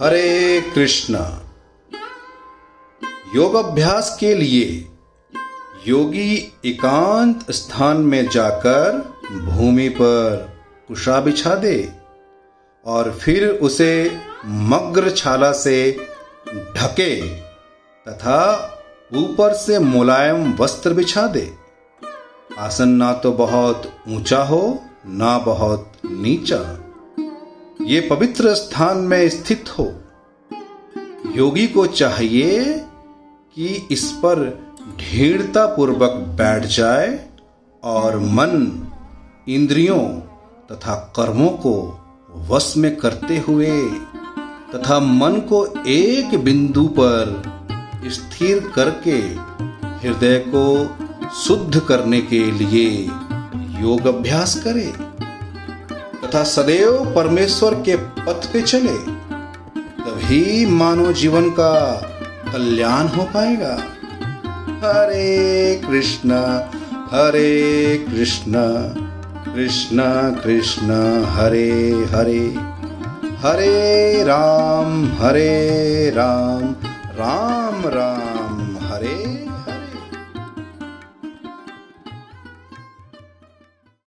हरे कृष्णा। योग अभ्यास के लिए योगी एकांत स्थान में जाकर भूमि पर कुशा बिछा दे और फिर उसे मग्र छाला से ढके तथा ऊपर से मुलायम वस्त्र बिछा दे। आसन ना तो बहुत ऊँचा हो, ना बहुत नीचा। ये पवित्र स्थान में स्थित हो। योगी को चाहिए कि इस पर ढीढ़ता पूर्वक बैठ जाए और मन इंद्रियों तथा कर्मों को वश में करते हुए तथा मन को एक बिंदु पर स्थिर करके हृदय को शुद्ध करने के लिए योग अभ्यास करे। तथा सदैव परमेश्वर के पथ पे चले, तभी मानव जीवन का कल्याण हो पाएगा। हरे कृष्णा हरे कृष्णा, कृष्ण कृष्ण, हरे हरे। हरे राम हरे राम राम राम।